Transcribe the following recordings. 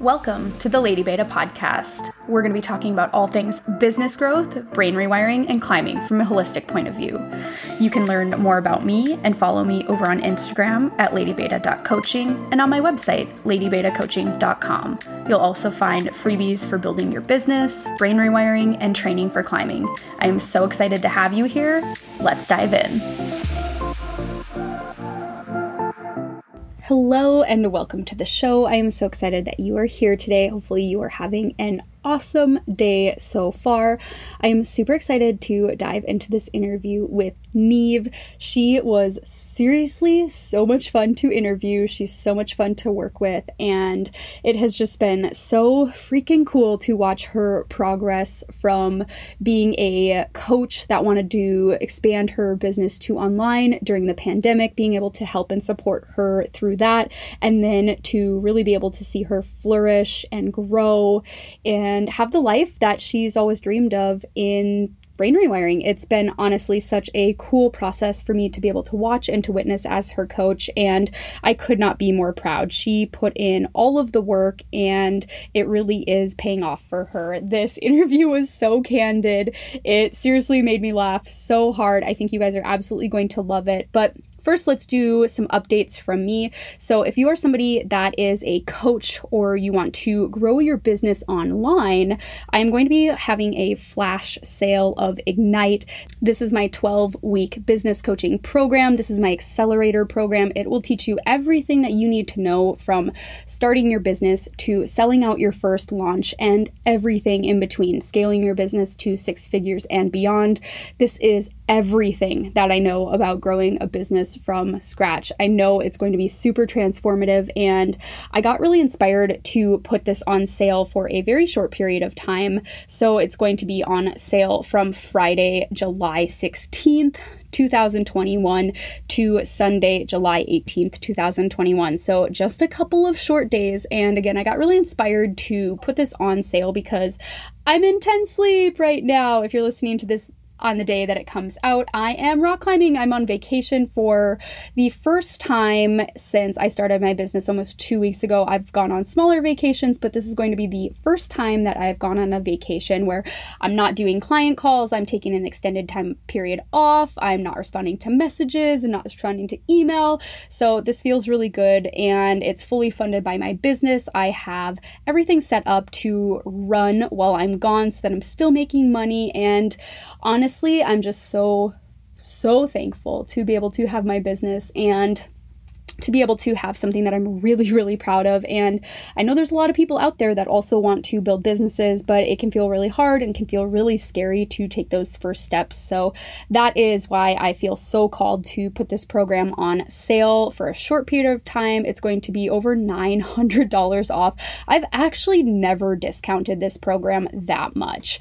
Welcome to the Lady Beta podcast. We're going to be talking about all things business growth, brain rewiring, and climbing from a holistic point of view. You can learn more about me and follow me over on Instagram at ladybeta.coaching and on my website, ladybetacoaching.com. You'll also find freebies for building your business, brain rewiring, and training for climbing. I am so excited to have you here. Let's dive in. Hello and welcome to the show. I am so excited that you are here today. Hopefully, you are having an awesome day so far. I am super excited to dive into this interview with Neve. She was seriously so much fun to interview. She's so much fun to work with, and it has just been so freaking cool to watch her progress from being a coach that wanted to expand her business to online during the pandemic, being able to help and support her through that, and then to really be able to see her flourish and grow and and have the life that she's always dreamed of in brain rewiring. It's been honestly such a cool process for me to be able to watch and to witness as her coach, and I could not be more proud. She put in all of the work, and it really is paying off for her. This interview was so candid. It seriously made me laugh so hard. I think you guys are absolutely going to love it. But First, let's do some updates from me. So, if you are somebody that is a coach or you want to grow your business online, I'm going to be having a flash sale of Ignite. This is my 12 week business coaching program. This is my accelerator program. It will teach you everything that you need to know from starting your business to selling out your first launch and everything in between, scaling your business to six figures and beyond. This is everything that I know about growing a business from scratch. I know it's going to be super transformative, and I got really inspired to put this on sale for a very short period of time. So it's going to be on sale from Friday, July 16th 2021 to Sunday, July 18th, 2021. So just a couple of short days. And again, I got really inspired to put this on sale because I'm in Ten Sleep right now. If you're listening to this on the day that it comes out. I am rock climbing. I'm on vacation for the first time since I started my business almost two weeks ago. I've gone on smaller vacations, but this is going to be the first time that I've gone on a vacation where I'm not doing client calls. I'm taking an extended time period off. I'm not responding to messages and not responding to email. So this feels really good and it's fully funded by my business. I have everything set up to run while I'm gone so that I'm still making money and honestly, I'm just so, so thankful to be able to have my business and to be able to have something that I'm really, really proud of. And I know there's a lot of people out there that also want to build businesses, but it can feel really hard and can feel really scary to take those first steps. So that is why I feel so called to put this program on sale for a short period of time. It's going to be over $900 off. I've actually never discounted this program that much.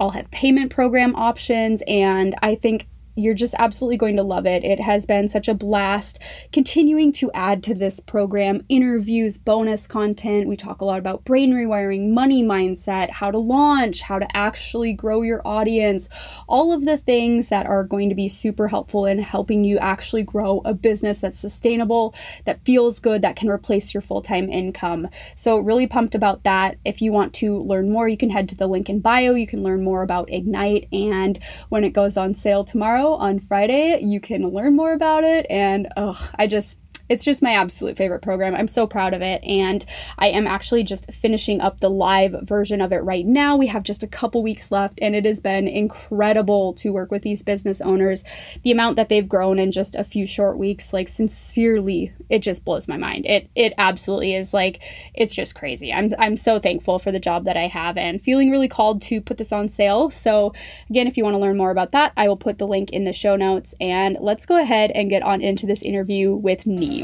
I'll have payment program options, and I think you're just absolutely going to love it. It has been such a blast continuing to add to this program interviews, bonus content. We talk a lot about brain rewiring, money mindset, how to launch, how to actually grow your audience, all of the things that are going to be super helpful in helping you actually grow a business that's sustainable, that feels good, that can replace your full time income. So, really pumped about that. If you want to learn more, you can head to the link in bio. You can learn more about Ignite. And when it goes on sale tomorrow, on Friday. You can learn more about it. And oh, I just it's just my absolute favorite program. I'm so proud of it. And I am actually just finishing up the live version of it right now. We have just a couple weeks left, and it has been incredible to work with these business owners. The amount that they've grown in just a few short weeks, like sincerely, it just blows my mind. It it absolutely is like it's just crazy. I'm I'm so thankful for the job that I have and feeling really called to put this on sale. So again, if you want to learn more about that, I will put the link in the show notes. And let's go ahead and get on into this interview with Nee.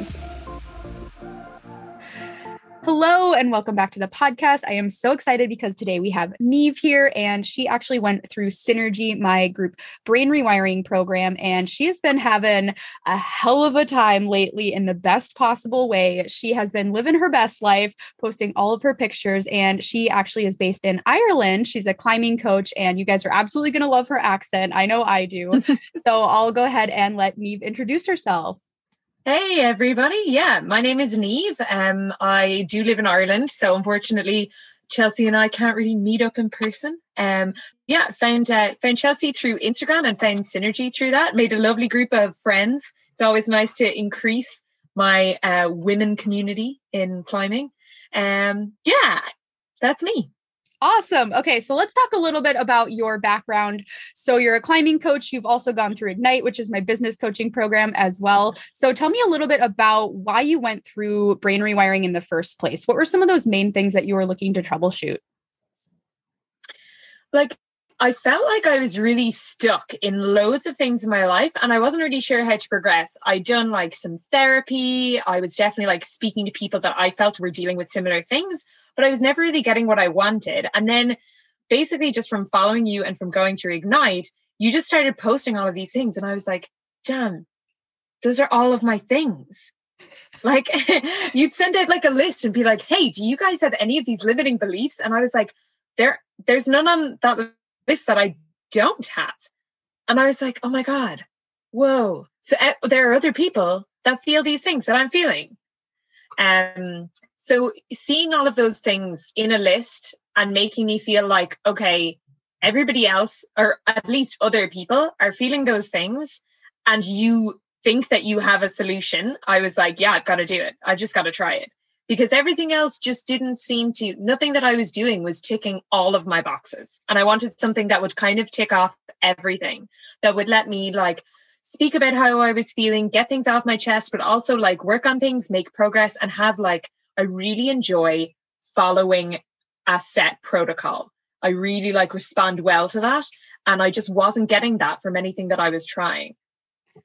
Hello and welcome back to the podcast. I am so excited because today we have Neve here and she actually went through Synergy, my group brain rewiring program, and she has been having a hell of a time lately in the best possible way. She has been living her best life, posting all of her pictures, and she actually is based in Ireland. She's a climbing coach, and you guys are absolutely going to love her accent. I know I do. so I'll go ahead and let Neve introduce herself. Hey everybody. Yeah, my name is Neve. Um, I do live in Ireland, so unfortunately Chelsea and I can't really meet up in person. Um, yeah, found uh, found Chelsea through Instagram and found synergy through that. Made a lovely group of friends. It's always nice to increase my uh, women community in climbing. Um, yeah, that's me. Awesome. Okay, so let's talk a little bit about your background. So, you're a climbing coach. You've also gone through Ignite, which is my business coaching program as well. So, tell me a little bit about why you went through brain rewiring in the first place. What were some of those main things that you were looking to troubleshoot? Like, I felt like I was really stuck in loads of things in my life and I wasn't really sure how to progress. I'd done like some therapy. I was definitely like speaking to people that I felt were dealing with similar things, but I was never really getting what I wanted. And then basically just from following you and from going through Ignite, you just started posting all of these things. And I was like, damn, those are all of my things. Like you'd send out like a list and be like, hey, do you guys have any of these limiting beliefs? And I was like, there, there's none on that list that I don't have. And I was like, oh my God, whoa. So uh, there are other people that feel these things that I'm feeling. Um, so seeing all of those things in a list and making me feel like, okay, everybody else, or at least other people, are feeling those things, and you think that you have a solution, I was like, yeah, I've got to do it. I've just got to try it. Because everything else just didn't seem to, nothing that I was doing was ticking all of my boxes. And I wanted something that would kind of tick off everything that would let me like speak about how I was feeling, get things off my chest, but also like work on things, make progress, and have like, I really enjoy following a set protocol. I really like respond well to that. And I just wasn't getting that from anything that I was trying.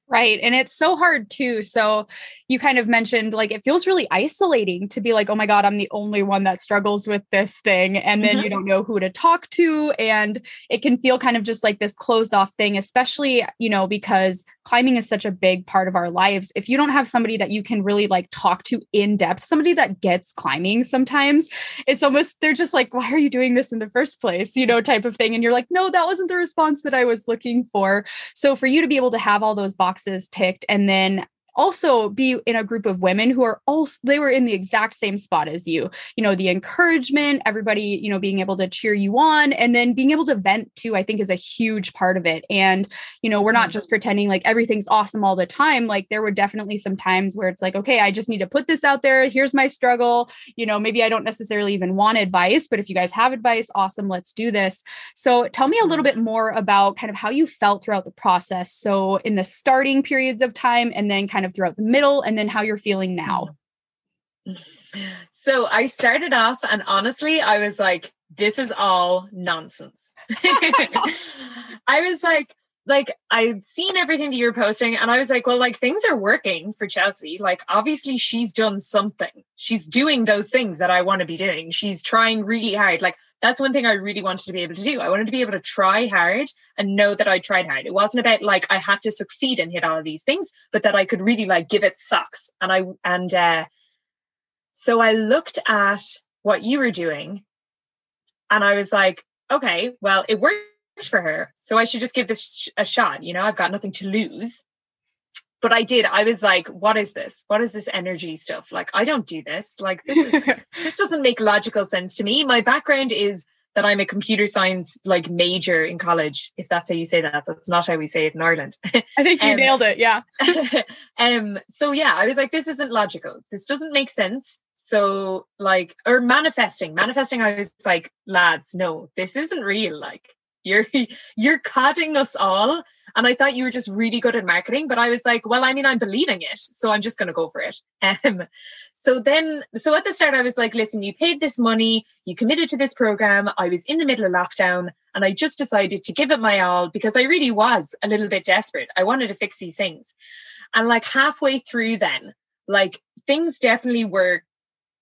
Right. And it's so hard too. So you kind of mentioned like it feels really isolating to be like, oh my God, I'm the only one that struggles with this thing. And then mm-hmm. you don't know who to talk to. And it can feel kind of just like this closed off thing, especially, you know, because climbing is such a big part of our lives. If you don't have somebody that you can really like talk to in depth, somebody that gets climbing sometimes, it's almost, they're just like, why are you doing this in the first place? You know, type of thing. And you're like, no, that wasn't the response that I was looking for. So for you to be able to have all those boxes ticked and then also be in a group of women who are also they were in the exact same spot as you. You know the encouragement everybody you know being able to cheer you on and then being able to vent too i think is a huge part of it. And you know we're not mm. just pretending like everything's awesome all the time. Like there were definitely some times where it's like okay i just need to put this out there. Here's my struggle. You know maybe i don't necessarily even want advice but if you guys have advice awesome let's do this. So tell me a little mm. bit more about kind of how you felt throughout the process. So in the starting periods of time and then kind of of throughout the middle and then how you're feeling now? Mm-hmm. So I started off, and honestly, I was like, this is all nonsense. I was like, like I'd seen everything that you're posting, and I was like, well, like things are working for Chelsea. Like, obviously, she's done something. She's doing those things that I want to be doing. She's trying really hard. Like, that's one thing I really wanted to be able to do. I wanted to be able to try hard and know that I tried hard. It wasn't about like I had to succeed and hit all of these things, but that I could really like give it sucks. And I and uh so I looked at what you were doing and I was like, okay, well, it worked for her. So I should just give this a shot. You know, I've got nothing to lose. But I did. I was like, what is this? What is this energy stuff? Like, I don't do this. Like, this is, this doesn't make logical sense to me. My background is that I'm a computer science like major in college, if that's how you say that. That's not how we say it in Ireland. I think you um, nailed it. Yeah. um, so yeah, I was like, this isn't logical. This doesn't make sense. So like, or manifesting, manifesting, I was like, lads, no, this isn't real. Like, you're you're cutting us all. And I thought you were just really good at marketing, but I was like, well, I mean, I'm believing it, so I'm just going to go for it. Um, so then, so at the start, I was like, listen, you paid this money, you committed to this program. I was in the middle of lockdown, and I just decided to give it my all because I really was a little bit desperate. I wanted to fix these things, and like halfway through, then, like things definitely were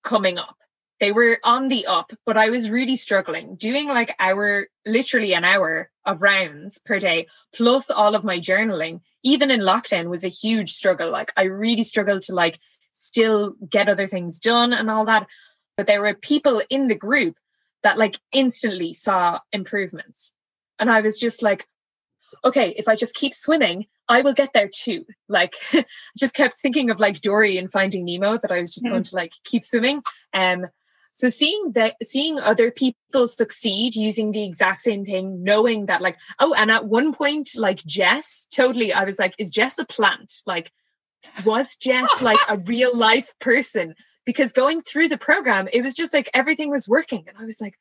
coming up they were on the up, but I was really struggling doing like hour, literally an hour of rounds per day, plus all of my journaling, even in lockdown was a huge struggle. Like I really struggled to like still get other things done and all that. But there were people in the group that like instantly saw improvements. And I was just like, okay, if I just keep swimming, I will get there too. Like, just kept thinking of like Dory and Finding Nemo that I was just mm-hmm. going to like keep swimming. Um, so seeing that, seeing other people succeed using the exact same thing, knowing that like, oh, and at one point, like Jess, totally, I was like, is Jess a plant? Like, was Jess like a real life person? Because going through the program, it was just like everything was working. And I was like,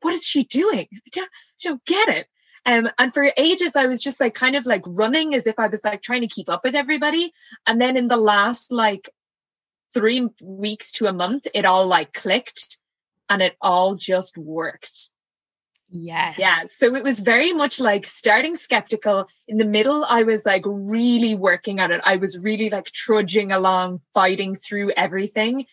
what is she doing? I don't, I don't get it. Um, and for ages, I was just like kind of like running as if I was like trying to keep up with everybody. And then in the last like three weeks to a month, it all like clicked and it all just worked. Yes. Yeah. So it was very much like starting skeptical. In the middle, I was like really working at it. I was really like trudging along, fighting through everything,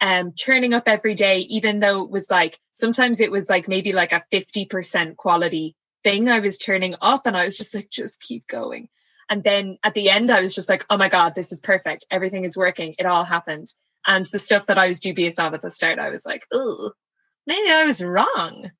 and um, turning up every day, even though it was like sometimes it was like maybe like a 50% quality thing. I was turning up and I was just like, just keep going. And then at the end, I was just like, oh my God, this is perfect. Everything is working. It all happened. And the stuff that I was dubious of at the start, I was like, oh, maybe I was wrong.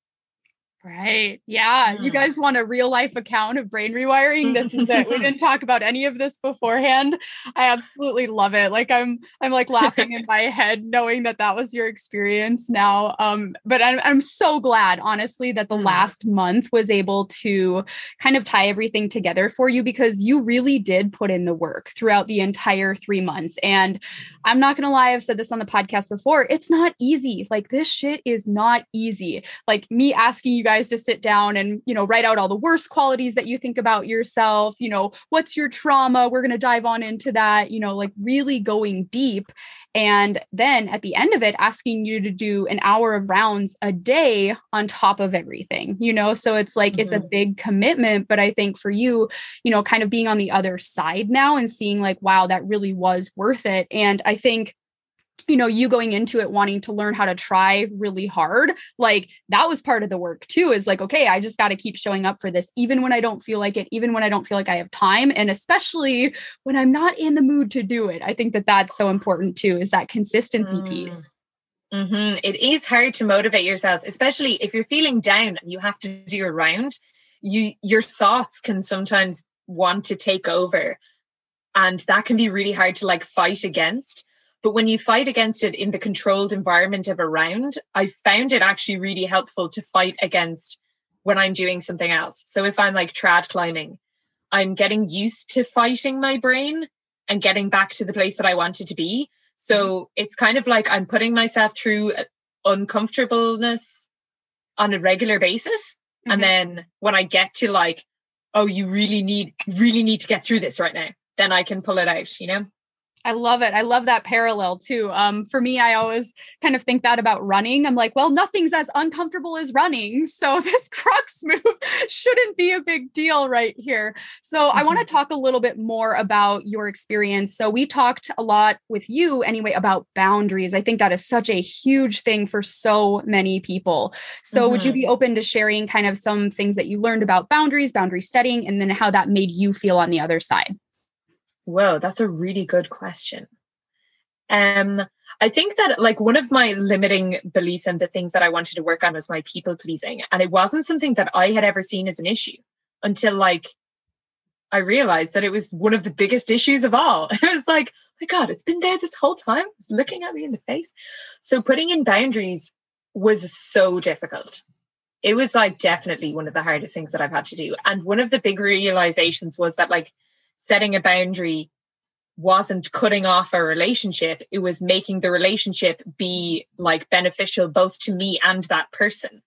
Right. Yeah. You guys want a real life account of brain rewiring? This is it. We didn't talk about any of this beforehand. I absolutely love it. Like I'm I'm like laughing in my head knowing that that was your experience now. Um but I'm I'm so glad honestly that the mm. last month was able to kind of tie everything together for you because you really did put in the work throughout the entire 3 months. And I'm not going to lie, I've said this on the podcast before. It's not easy. Like this shit is not easy. Like me asking you guys guys to sit down and, you know, write out all the worst qualities that you think about yourself. You know, what's your trauma? We're going to dive on into that, you know, like really going deep. And then at the end of it, asking you to do an hour of rounds a day on top of everything, you know? So it's like, mm-hmm. it's a mm-hmm. big commitment. But I think for you, you know, kind of being on the other side now and seeing like, wow, that really was worth it. And I think you know you going into it wanting to learn how to try really hard like that was part of the work too is like okay i just got to keep showing up for this even when i don't feel like it even when i don't feel like i have time and especially when i'm not in the mood to do it i think that that's so important too is that consistency mm. piece mm-hmm. it is hard to motivate yourself especially if you're feeling down and you have to do a round you your thoughts can sometimes want to take over and that can be really hard to like fight against but when you fight against it in the controlled environment of a round, I found it actually really helpful to fight against when I'm doing something else. So if I'm like trad climbing, I'm getting used to fighting my brain and getting back to the place that I wanted to be. So mm-hmm. it's kind of like I'm putting myself through uncomfortableness on a regular basis. Mm-hmm. And then when I get to like, oh, you really need, really need to get through this right now, then I can pull it out, you know? I love it. I love that parallel too. Um, for me, I always kind of think that about running. I'm like, well, nothing's as uncomfortable as running. So this crux move shouldn't be a big deal right here. So mm-hmm. I want to talk a little bit more about your experience. So we talked a lot with you anyway about boundaries. I think that is such a huge thing for so many people. So mm-hmm. would you mm-hmm. be open to sharing kind of some things that you learned about boundaries, boundary setting, and then how that made you feel on the other side? Whoa, that's a really good question. Um, I think that like one of my limiting beliefs and the things that I wanted to work on was my people pleasing. And it wasn't something that I had ever seen as an issue until like I realized that it was one of the biggest issues of all. It was like, oh my God, it's been there this whole time. It's looking at me in the face. So putting in boundaries was so difficult. It was like definitely one of the hardest things that I've had to do. And one of the big realizations was that like setting a boundary wasn't cutting off a relationship. It was making the relationship be like beneficial both to me and that person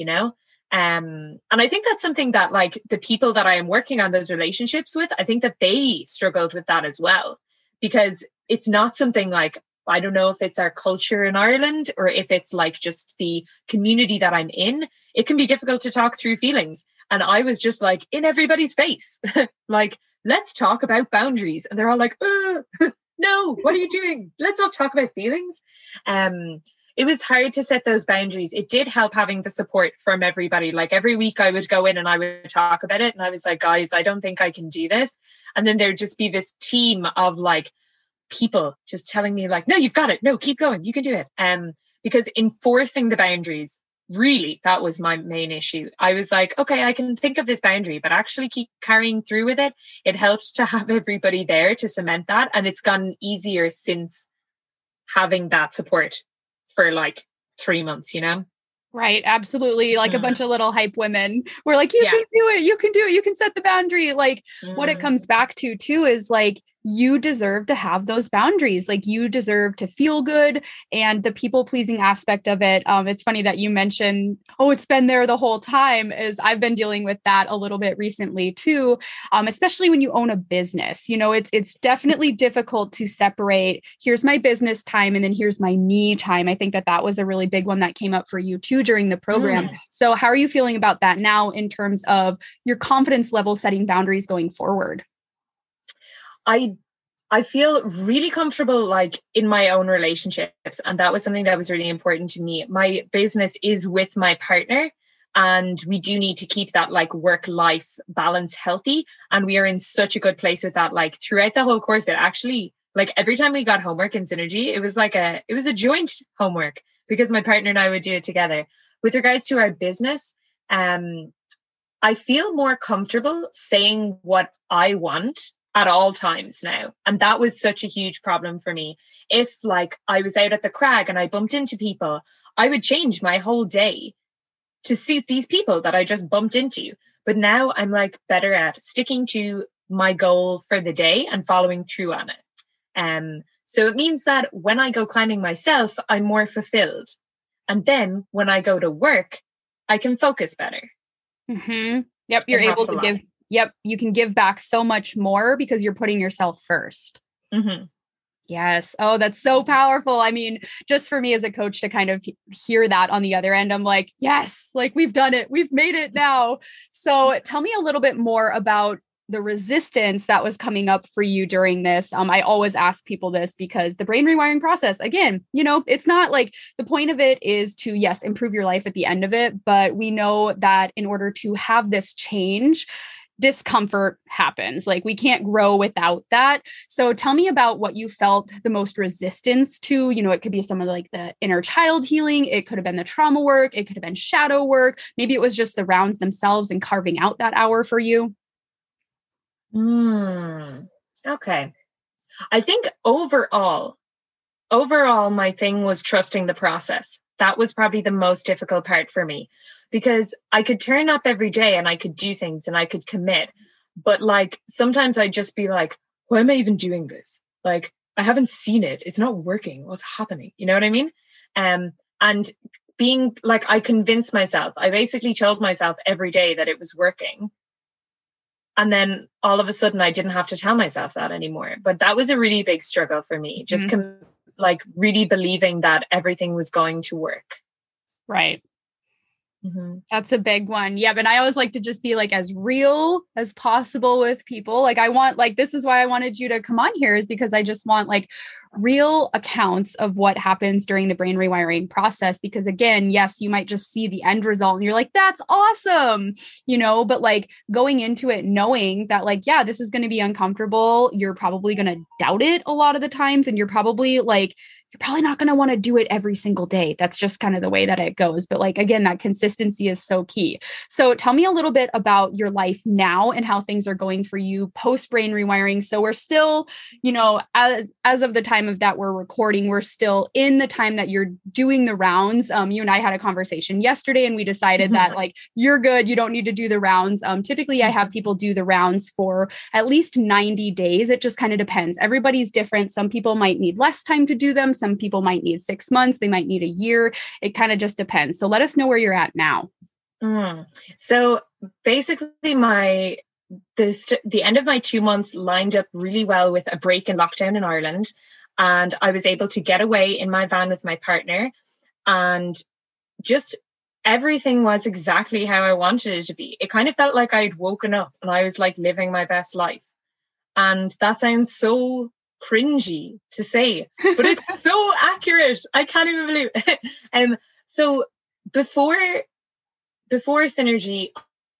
you know? Um and i think that's something that like the people that i am working on those relationships with i think that they struggled with that as well. Because it's not something like i don't know if it's our culture in ireland or if it's like just the community that i'm in. It can be difficult to talk through feelings. And i was just like in everybody's face. Like let's talk about boundaries. And they're all like, no, what are you doing? Let's not talk about feelings. Um, it was hard to set those boundaries. It did help having the support from everybody. Like every week I would go in and I would talk about it. And I was like, guys, I don't think I can do this. And then there'd just be this team of like people just telling me like, no, you've got it. No, keep going. You can do it. Um, because enforcing the boundaries really that was my main issue i was like okay i can think of this boundary but actually keep carrying through with it it helps to have everybody there to cement that and it's gotten easier since having that support for like three months you know Right, absolutely. Like a bunch of little hype women. We're like, you yeah. can do it, you can do it, you can set the boundary. Like, mm. what it mm-hmm. comes back to, too, is like you deserve to have those boundaries like you deserve to feel good and the people pleasing aspect of it. Um, it's funny that you mentioned oh it's been there the whole time is i've been dealing with that a little bit recently too um, especially when you own a business you know it's it's definitely difficult to separate here's my business time and then here's my me time. I think that that was a really big one that came up for you too during the program. Mm. so how are you feeling about that now in terms of your confidence level setting boundaries going forward I I feel really comfortable like in my own relationships. And that was something that was really important to me. My business is with my partner. And we do need to keep that like work life balance healthy. And we are in such a good place with that. Like throughout the whole course, it actually like every time we got homework in synergy, it was like a it was a joint homework because my partner and I would do it together. With regards to our business, um, I feel more comfortable saying what I want at all times now. And that was such a huge problem for me. If like I was out at the crag and I bumped into people, I would change my whole day to suit these people that I just bumped into. But now I'm like better at sticking to my goal for the day and following through on it. Um, so it means that when I go climbing myself, I'm more fulfilled. And then when I go to work, I can focus better. Mm-hmm. Yep, you're able to give yep, you can give back so much more because you're putting yourself 1st mm-hmm. Yes. Oh, that's so powerful. I mean, just for me as a coach to kind of hear that on the other end, I'm like, yes, like we've done it. We've made it now. So tell me a little bit more about the resistance that was coming up for you during this. Um, I always ask people this because the brain rewiring process, again, you know, it's not like the point of it is to, yes, improve your life at the end of it. But we know that in order to have this change, discomfort happens. Like we can't grow without that. So tell me about what you felt the most resistance to. You know, it could be some of like the inner child healing, it could have been the trauma work, it could have been shadow work. Maybe it was just the rounds themselves and carving out that hour for you. Hmm. Okay. I think overall, overall, my thing was trusting the process. That was probably the most difficult part for me because I could turn up every day and I could do things and I could commit. But like sometimes I'd just be like, why am I even doing this? Like, I haven't seen it. It's not working. What's happening? You know what I mean? Um, and being like, I convinced myself, I basically told myself every day that it was working. And then all of a sudden, I didn't have to tell myself that anymore. But that was a really big struggle for me, just mm-hmm. Like really believing that everything was going to work. Right. Mm-hmm. That's a big one. Yeah. But I always like to just be like as real as possible with people. Like, I want, like, this is why I wanted you to come on here, is because I just want like real accounts of what happens during the brain rewiring process. Because again, yes, you might just see the end result and you're like, that's awesome, you know, but like going into it knowing that, like, yeah, this is going to be uncomfortable. You're probably going to doubt it a lot of the times. And you're probably like, you're probably not going to want to do it every single day. That's just kind of the way that it goes. But like, again, that consistency is so key. So tell me a little bit about your life now and how things are going for you post brain rewiring. So we're still, you know, as, as of the time of that we're recording, we're still in the time that you're doing the rounds. Um, you and I had a conversation yesterday and we decided that like, you're good. You don't need to do the rounds. Um, typically I have people do the rounds for at least 90 days. It just kind of depends. Everybody's different. Some people might need less time to do them some people might need six months, they might need a year. It kind of just depends. So let us know where you're at now. Mm. So basically, my the st- the end of my two months lined up really well with a break in lockdown in Ireland, and I was able to get away in my van with my partner, and just everything was exactly how I wanted it to be. It kind of felt like I'd woken up and I was like living my best life. And that sounds so cringy to say, but it's so accurate. I can't even believe it. um, so before before synergy,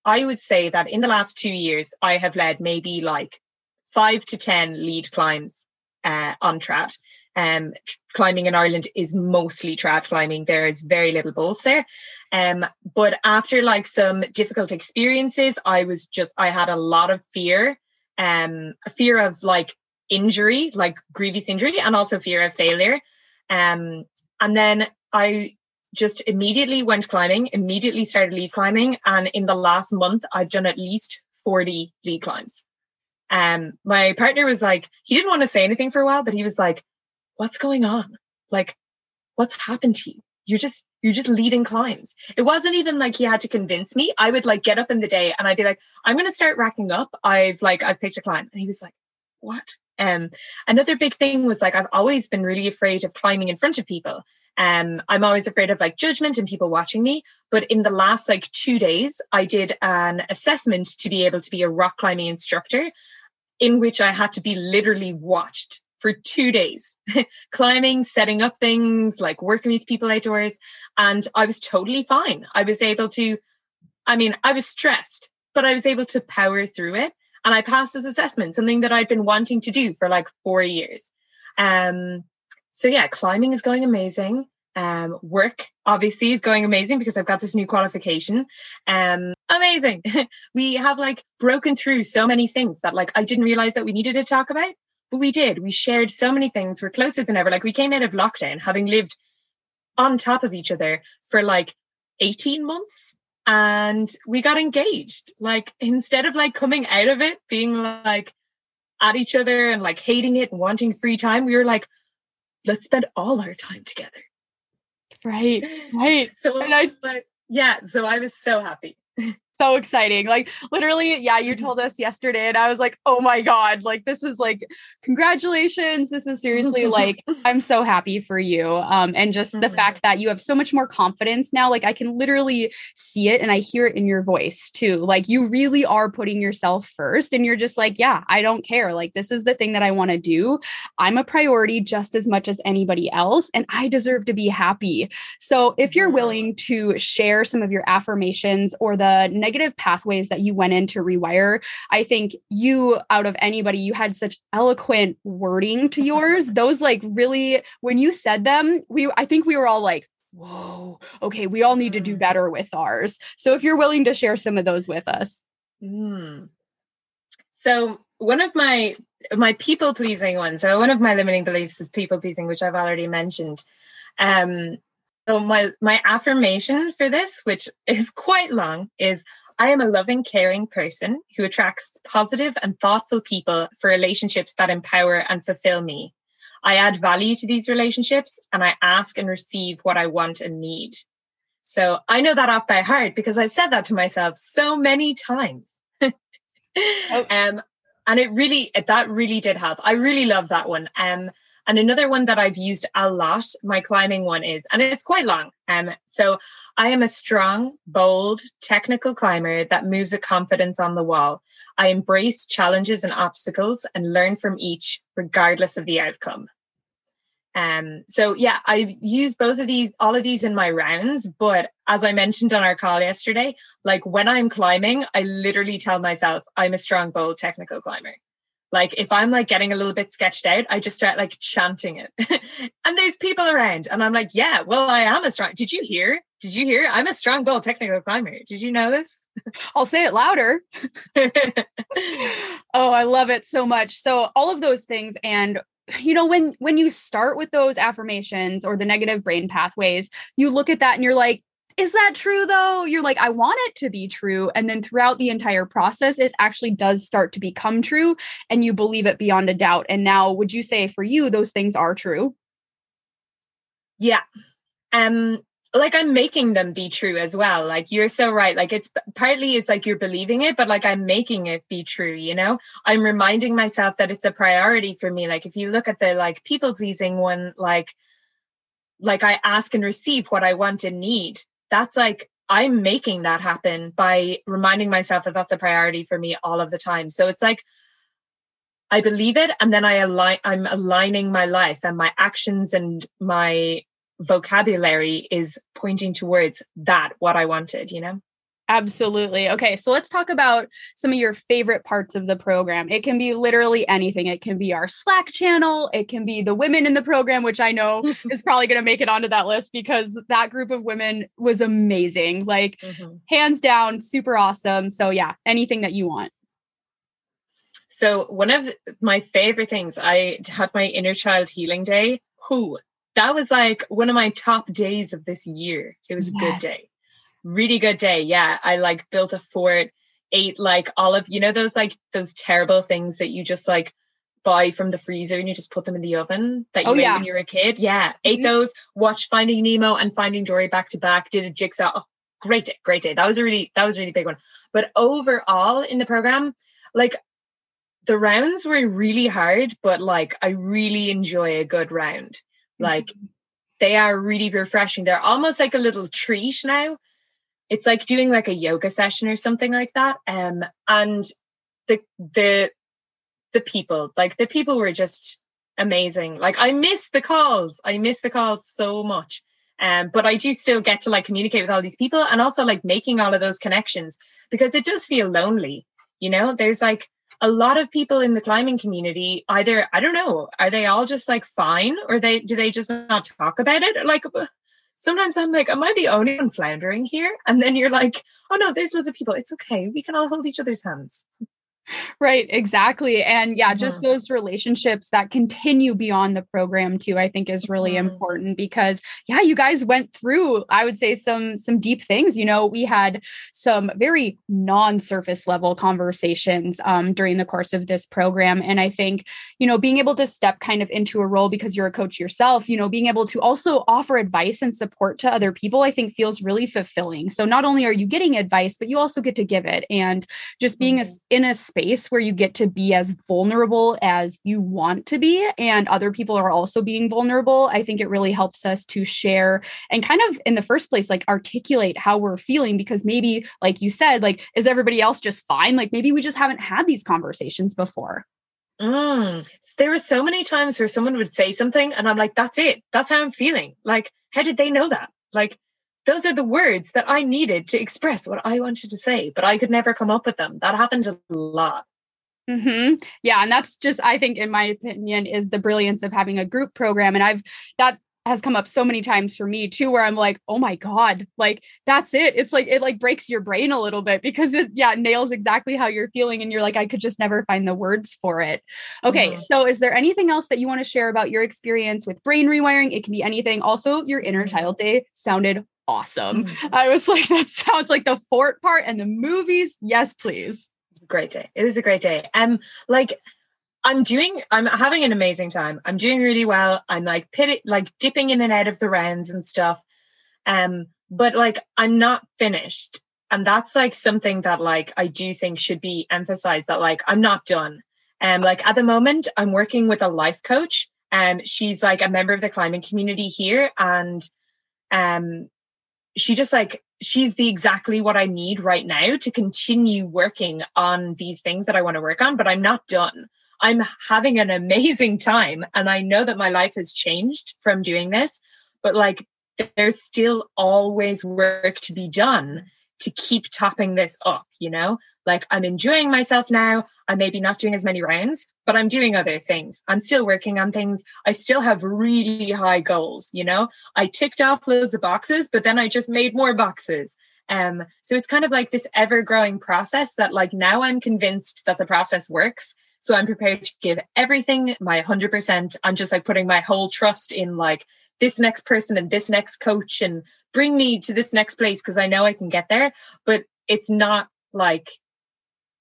I would say that in the last two years, I have led maybe like five to ten lead climbs uh, on trad. Um, climbing in Ireland is mostly trad climbing. There is very little bolts there. Um, but after like some difficult experiences, I was just I had a lot of fear, um, a fear of like injury, like grievous injury, and also fear of failure. Um, and then I just immediately went climbing, immediately started lead climbing. And in the last month, I've done at least 40 lead climbs. Um, my partner was like, he didn't want to say anything for a while, but he was like, what's going on? Like, what's happened to you? You're just, you're just leading climbs. It wasn't even like he had to convince me. I would like get up in the day and I'd be like, I'm going to start racking up. I've like, I've picked a climb. And he was like, what? Um, another big thing was like, I've always been really afraid of climbing in front of people. Um, I'm always afraid of like judgment and people watching me. But in the last like two days, I did an assessment to be able to be a rock climbing instructor in which I had to be literally watched for two days, climbing, setting up things, like working with people outdoors. And I was totally fine. I was able to, I mean, I was stressed, but I was able to power through it. And I passed this assessment, something that I'd been wanting to do for like four years. Um, so yeah, climbing is going amazing. Um, work obviously is going amazing because I've got this new qualification. Um, amazing. we have like broken through so many things that like I didn't realize that we needed to talk about, but we did. We shared so many things. We're closer than ever. Like we came out of lockdown having lived on top of each other for like 18 months and we got engaged. Like instead of like coming out of it being like at each other and like hating it and wanting free time, we were like, let's spend all our time together. Right, right. So I, but yeah, so I was so happy so exciting. Like literally, yeah, you mm-hmm. told us yesterday and I was like, "Oh my god, like this is like congratulations. This is seriously like I'm so happy for you." Um and just mm-hmm. the fact that you have so much more confidence now, like I can literally see it and I hear it in your voice too. Like you really are putting yourself first and you're just like, "Yeah, I don't care. Like this is the thing that I want to do. I'm a priority just as much as anybody else and I deserve to be happy." So, if you're willing to share some of your affirmations or the negative pathways that you went in to rewire. I think you, out of anybody, you had such eloquent wording to yours. Those, like, really, when you said them, we, I think we were all like, whoa, okay, we all need to do mm. better with ours. So if you're willing to share some of those with us. Mm. So one of my my people pleasing ones. So one of my limiting beliefs is people pleasing, which I've already mentioned. Um, so my my affirmation for this, which is quite long, is I am a loving, caring person who attracts positive and thoughtful people for relationships that empower and fulfill me. I add value to these relationships and I ask and receive what I want and need. So I know that off by heart because I've said that to myself so many times. oh. um, and it really, that really did help. I really love that one. Um, and another one that I've used a lot, my climbing one is, and it's quite long. Um, so I am a strong, bold, technical climber that moves with confidence on the wall. I embrace challenges and obstacles and learn from each, regardless of the outcome. Um, so yeah, I use both of these, all of these in my rounds. But as I mentioned on our call yesterday, like when I'm climbing, I literally tell myself I'm a strong, bold, technical climber. Like if I'm like getting a little bit sketched out, I just start like chanting it. and there's people around and I'm like, yeah, well, I am a strong. Did you hear? Did you hear? I'm a strong bold technical climber. Did you know this? I'll say it louder. oh, I love it so much. So all of those things and you know when when you start with those affirmations or the negative brain pathways you look at that and you're like is that true though? You're like, I want it to be true. And then throughout the entire process, it actually does start to become true and you believe it beyond a doubt. And now, would you say for you, those things are true? Yeah. Um, like I'm making them be true as well. Like you're so right. Like it's partly it's like you're believing it, but like I'm making it be true, you know? I'm reminding myself that it's a priority for me. Like if you look at the like people pleasing one, like like I ask and receive what I want and need that's like I'm making that happen by reminding myself that that's a priority for me all of the time. So it's like I believe it and then I align I'm aligning my life and my actions and my vocabulary is pointing towards that what I wanted, you know? Absolutely. Okay, so let's talk about some of your favorite parts of the program. It can be literally anything. It can be our Slack channel, it can be the women in the program, which I know is probably going to make it onto that list because that group of women was amazing. Like, mm-hmm. hands down, super awesome. So, yeah, anything that you want. So, one of my favorite things, I had my inner child healing day. Who that was like one of my top days of this year. It was yes. a good day really good day. Yeah. I like built a fort, ate like all of, you know, those like those terrible things that you just like buy from the freezer and you just put them in the oven that you oh, ate yeah. when you were a kid. Yeah. Ate mm-hmm. those, watched Finding Nemo and Finding Dory back to back, did a jigsaw. Oh, great day, great day. That was a really, that was a really big one. But overall in the program, like the rounds were really hard, but like I really enjoy a good round. Like mm-hmm. they are really refreshing. They're almost like a little treat now it's like doing like a yoga session or something like that. Um, and the the the people, like the people were just amazing. Like I miss the calls. I miss the calls so much. Um, but I do still get to like communicate with all these people and also like making all of those connections because it does feel lonely. You know, there's like a lot of people in the climbing community either i don't know are they all just like fine or they do they just not talk about it like sometimes I'm like, am I the only one floundering here? And then you're like, oh no, there's loads of people. It's okay. We can all hold each other's hands. Right, exactly. And yeah, mm-hmm. just those relationships that continue beyond the program too, I think is really mm-hmm. important because yeah, you guys went through, I would say some some deep things. You know, we had some very non-surface level conversations um, during the course of this program. And I think, you know, being able to step kind of into a role because you're a coach yourself, you know, being able to also offer advice and support to other people, I think feels really fulfilling. So not only are you getting advice, but you also get to give it. And just being mm-hmm. a, in a space space where you get to be as vulnerable as you want to be and other people are also being vulnerable i think it really helps us to share and kind of in the first place like articulate how we're feeling because maybe like you said like is everybody else just fine like maybe we just haven't had these conversations before Mm. There were so many times where someone would say something and I'm like, that's it. That's how I'm feeling. Like, how did they know that? Like, those are the words that I needed to express what I wanted to say, but I could never come up with them. That happened a lot. Mm-hmm. Yeah. And that's just, I think, in my opinion, is the brilliance of having a group program. And I've, that has come up so many times for me too where i'm like oh my god like that's it it's like it like breaks your brain a little bit because it yeah nails exactly how you're feeling and you're like i could just never find the words for it okay mm-hmm. so is there anything else that you want to share about your experience with brain rewiring it can be anything also your inner mm-hmm. child day sounded awesome. Mm-hmm. I was like, that sounds like the fort part and the movies. Yes, please. It's a great day. It was a great day. Um, like I'm doing, I'm having an amazing time. I'm doing really well. I'm like pit, like dipping in and out of the rounds and stuff. Um, but like I'm not finished. And that's like something that like I do think should be emphasized that like I'm not done. And um, like at the moment, I'm working with a life coach. And um, she's like a member of the climbing community here. And um she just like she's the exactly what I need right now to continue working on these things that I want to work on, but I'm not done. I'm having an amazing time and I know that my life has changed from doing this, but like there's still always work to be done to keep topping this up, you know? Like I'm enjoying myself now. I'm maybe not doing as many rounds, but I'm doing other things. I'm still working on things. I still have really high goals, you know? I ticked off loads of boxes, but then I just made more boxes. Um, so it's kind of like this ever growing process that like now I'm convinced that the process works. So I'm prepared to give everything my 100%. I'm just like putting my whole trust in like this next person and this next coach and bring me to this next place because I know I can get there. But it's not like,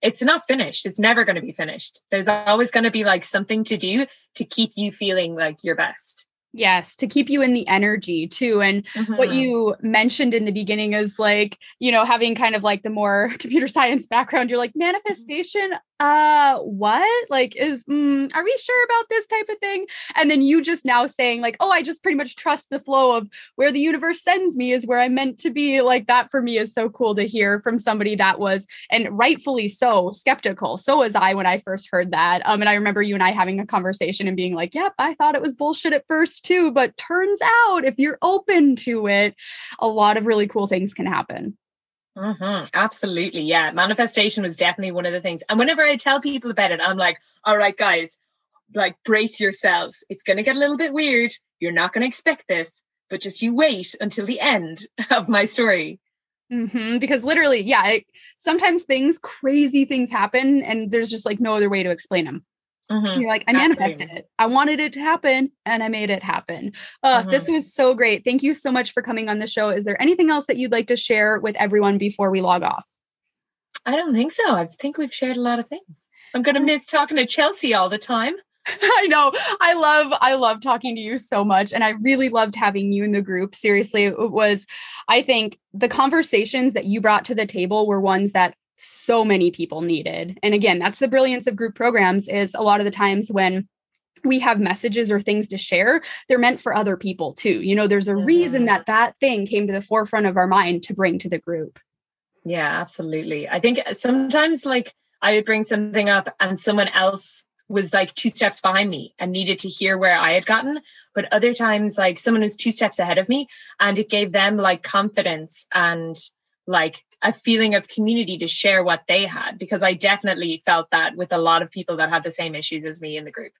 it's not finished. It's never going to be finished. There's always going to be like something to do to keep you feeling like your best. Yes, to keep you in the energy too. And mm-hmm. what you mentioned in the beginning is like, you know, having kind of like the more computer science background, you're like, mm-hmm. manifestation, uh what? Like is mm, are we sure about this type of thing? And then you just now saying like oh i just pretty much trust the flow of where the universe sends me is where i'm meant to be. Like that for me is so cool to hear from somebody that was and rightfully so skeptical. So was i when i first heard that. Um and i remember you and i having a conversation and being like yep i thought it was bullshit at first too but turns out if you're open to it a lot of really cool things can happen Mm-hmm. Absolutely. Yeah. Manifestation was definitely one of the things. And whenever I tell people about it, I'm like, all right, guys, like brace yourselves. It's going to get a little bit weird. You're not going to expect this, but just you wait until the end of my story. Mm-hmm. Because literally, yeah, it, sometimes things, crazy things happen, and there's just like no other way to explain them. Mm-hmm. You're like, I manifested it. I wanted it to happen and I made it happen. Uh, mm-hmm. This was so great. Thank you so much for coming on the show. Is there anything else that you'd like to share with everyone before we log off? I don't think so. I think we've shared a lot of things. I'm going to miss talking to Chelsea all the time. I know. I love I love talking to you so much and I really loved having you in the group. Seriously, it was I think the conversations that you brought to the table were ones that so many people needed. And again, that's the brilliance of group programs is a lot of the times when we have messages or things to share they're meant for other people too you know there's a mm-hmm. reason that that thing came to the forefront of our mind to bring to the group yeah absolutely i think sometimes like i would bring something up and someone else was like two steps behind me and needed to hear where i had gotten but other times like someone was two steps ahead of me and it gave them like confidence and like a feeling of community to share what they had because I definitely felt that with a lot of people that had the same issues as me in the group.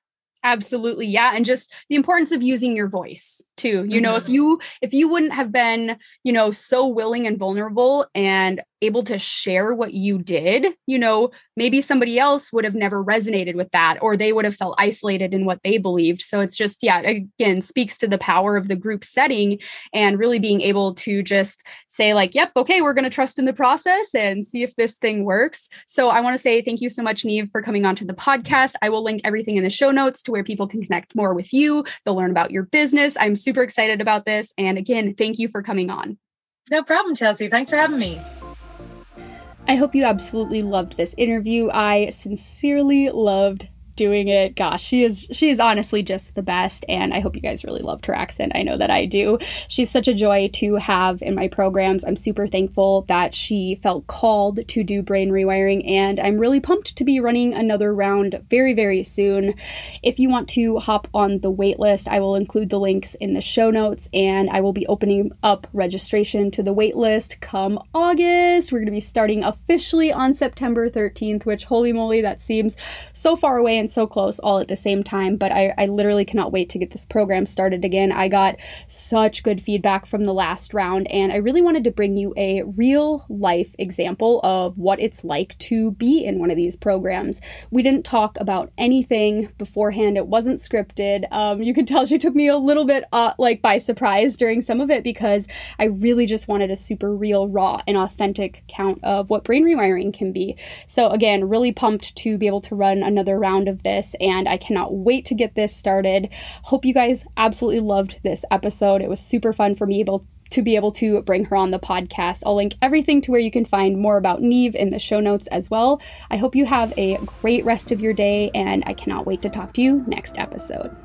Absolutely. Yeah. And just the importance of using your voice too. You mm-hmm. know, if you if you wouldn't have been, you know, so willing and vulnerable and able to share what you did, you know, maybe somebody else would have never resonated with that or they would have felt isolated in what they believed. So it's just, yeah, again, speaks to the power of the group setting and really being able to just say, like, yep, okay, we're going to trust in the process and see if this thing works. So I want to say thank you so much, Neve, for coming on to the podcast. I will link everything in the show notes to where people can connect more with you. They'll learn about your business. I'm super excited about this. And again, thank you for coming on. No problem, Chelsea. Thanks for having me. I hope you absolutely loved this interview. I sincerely loved doing it. Gosh, she is she is honestly just the best and I hope you guys really loved her accent. I know that I do. She's such a joy to have in my programs. I'm super thankful that she felt called to do brain rewiring and I'm really pumped to be running another round very very soon. If you want to hop on the waitlist, I will include the links in the show notes and I will be opening up registration to the waitlist come August. We're going to be starting officially on September 13th, which holy moly that seems so far away and so close all at the same time, but I, I literally cannot wait to get this program started again. I got such good feedback from the last round, and I really wanted to bring you a real life example of what it's like to be in one of these programs. We didn't talk about anything beforehand, it wasn't scripted. Um, you can tell she took me a little bit uh, like by surprise during some of it because I really just wanted a super real, raw, and authentic count of what brain rewiring can be. So, again, really pumped to be able to run another round this, and I cannot wait to get this started. Hope you guys absolutely loved this episode. It was super fun for me able to be able to bring her on the podcast. I'll link everything to where you can find more about Neve in the show notes as well. I hope you have a great rest of your day, and I cannot wait to talk to you next episode.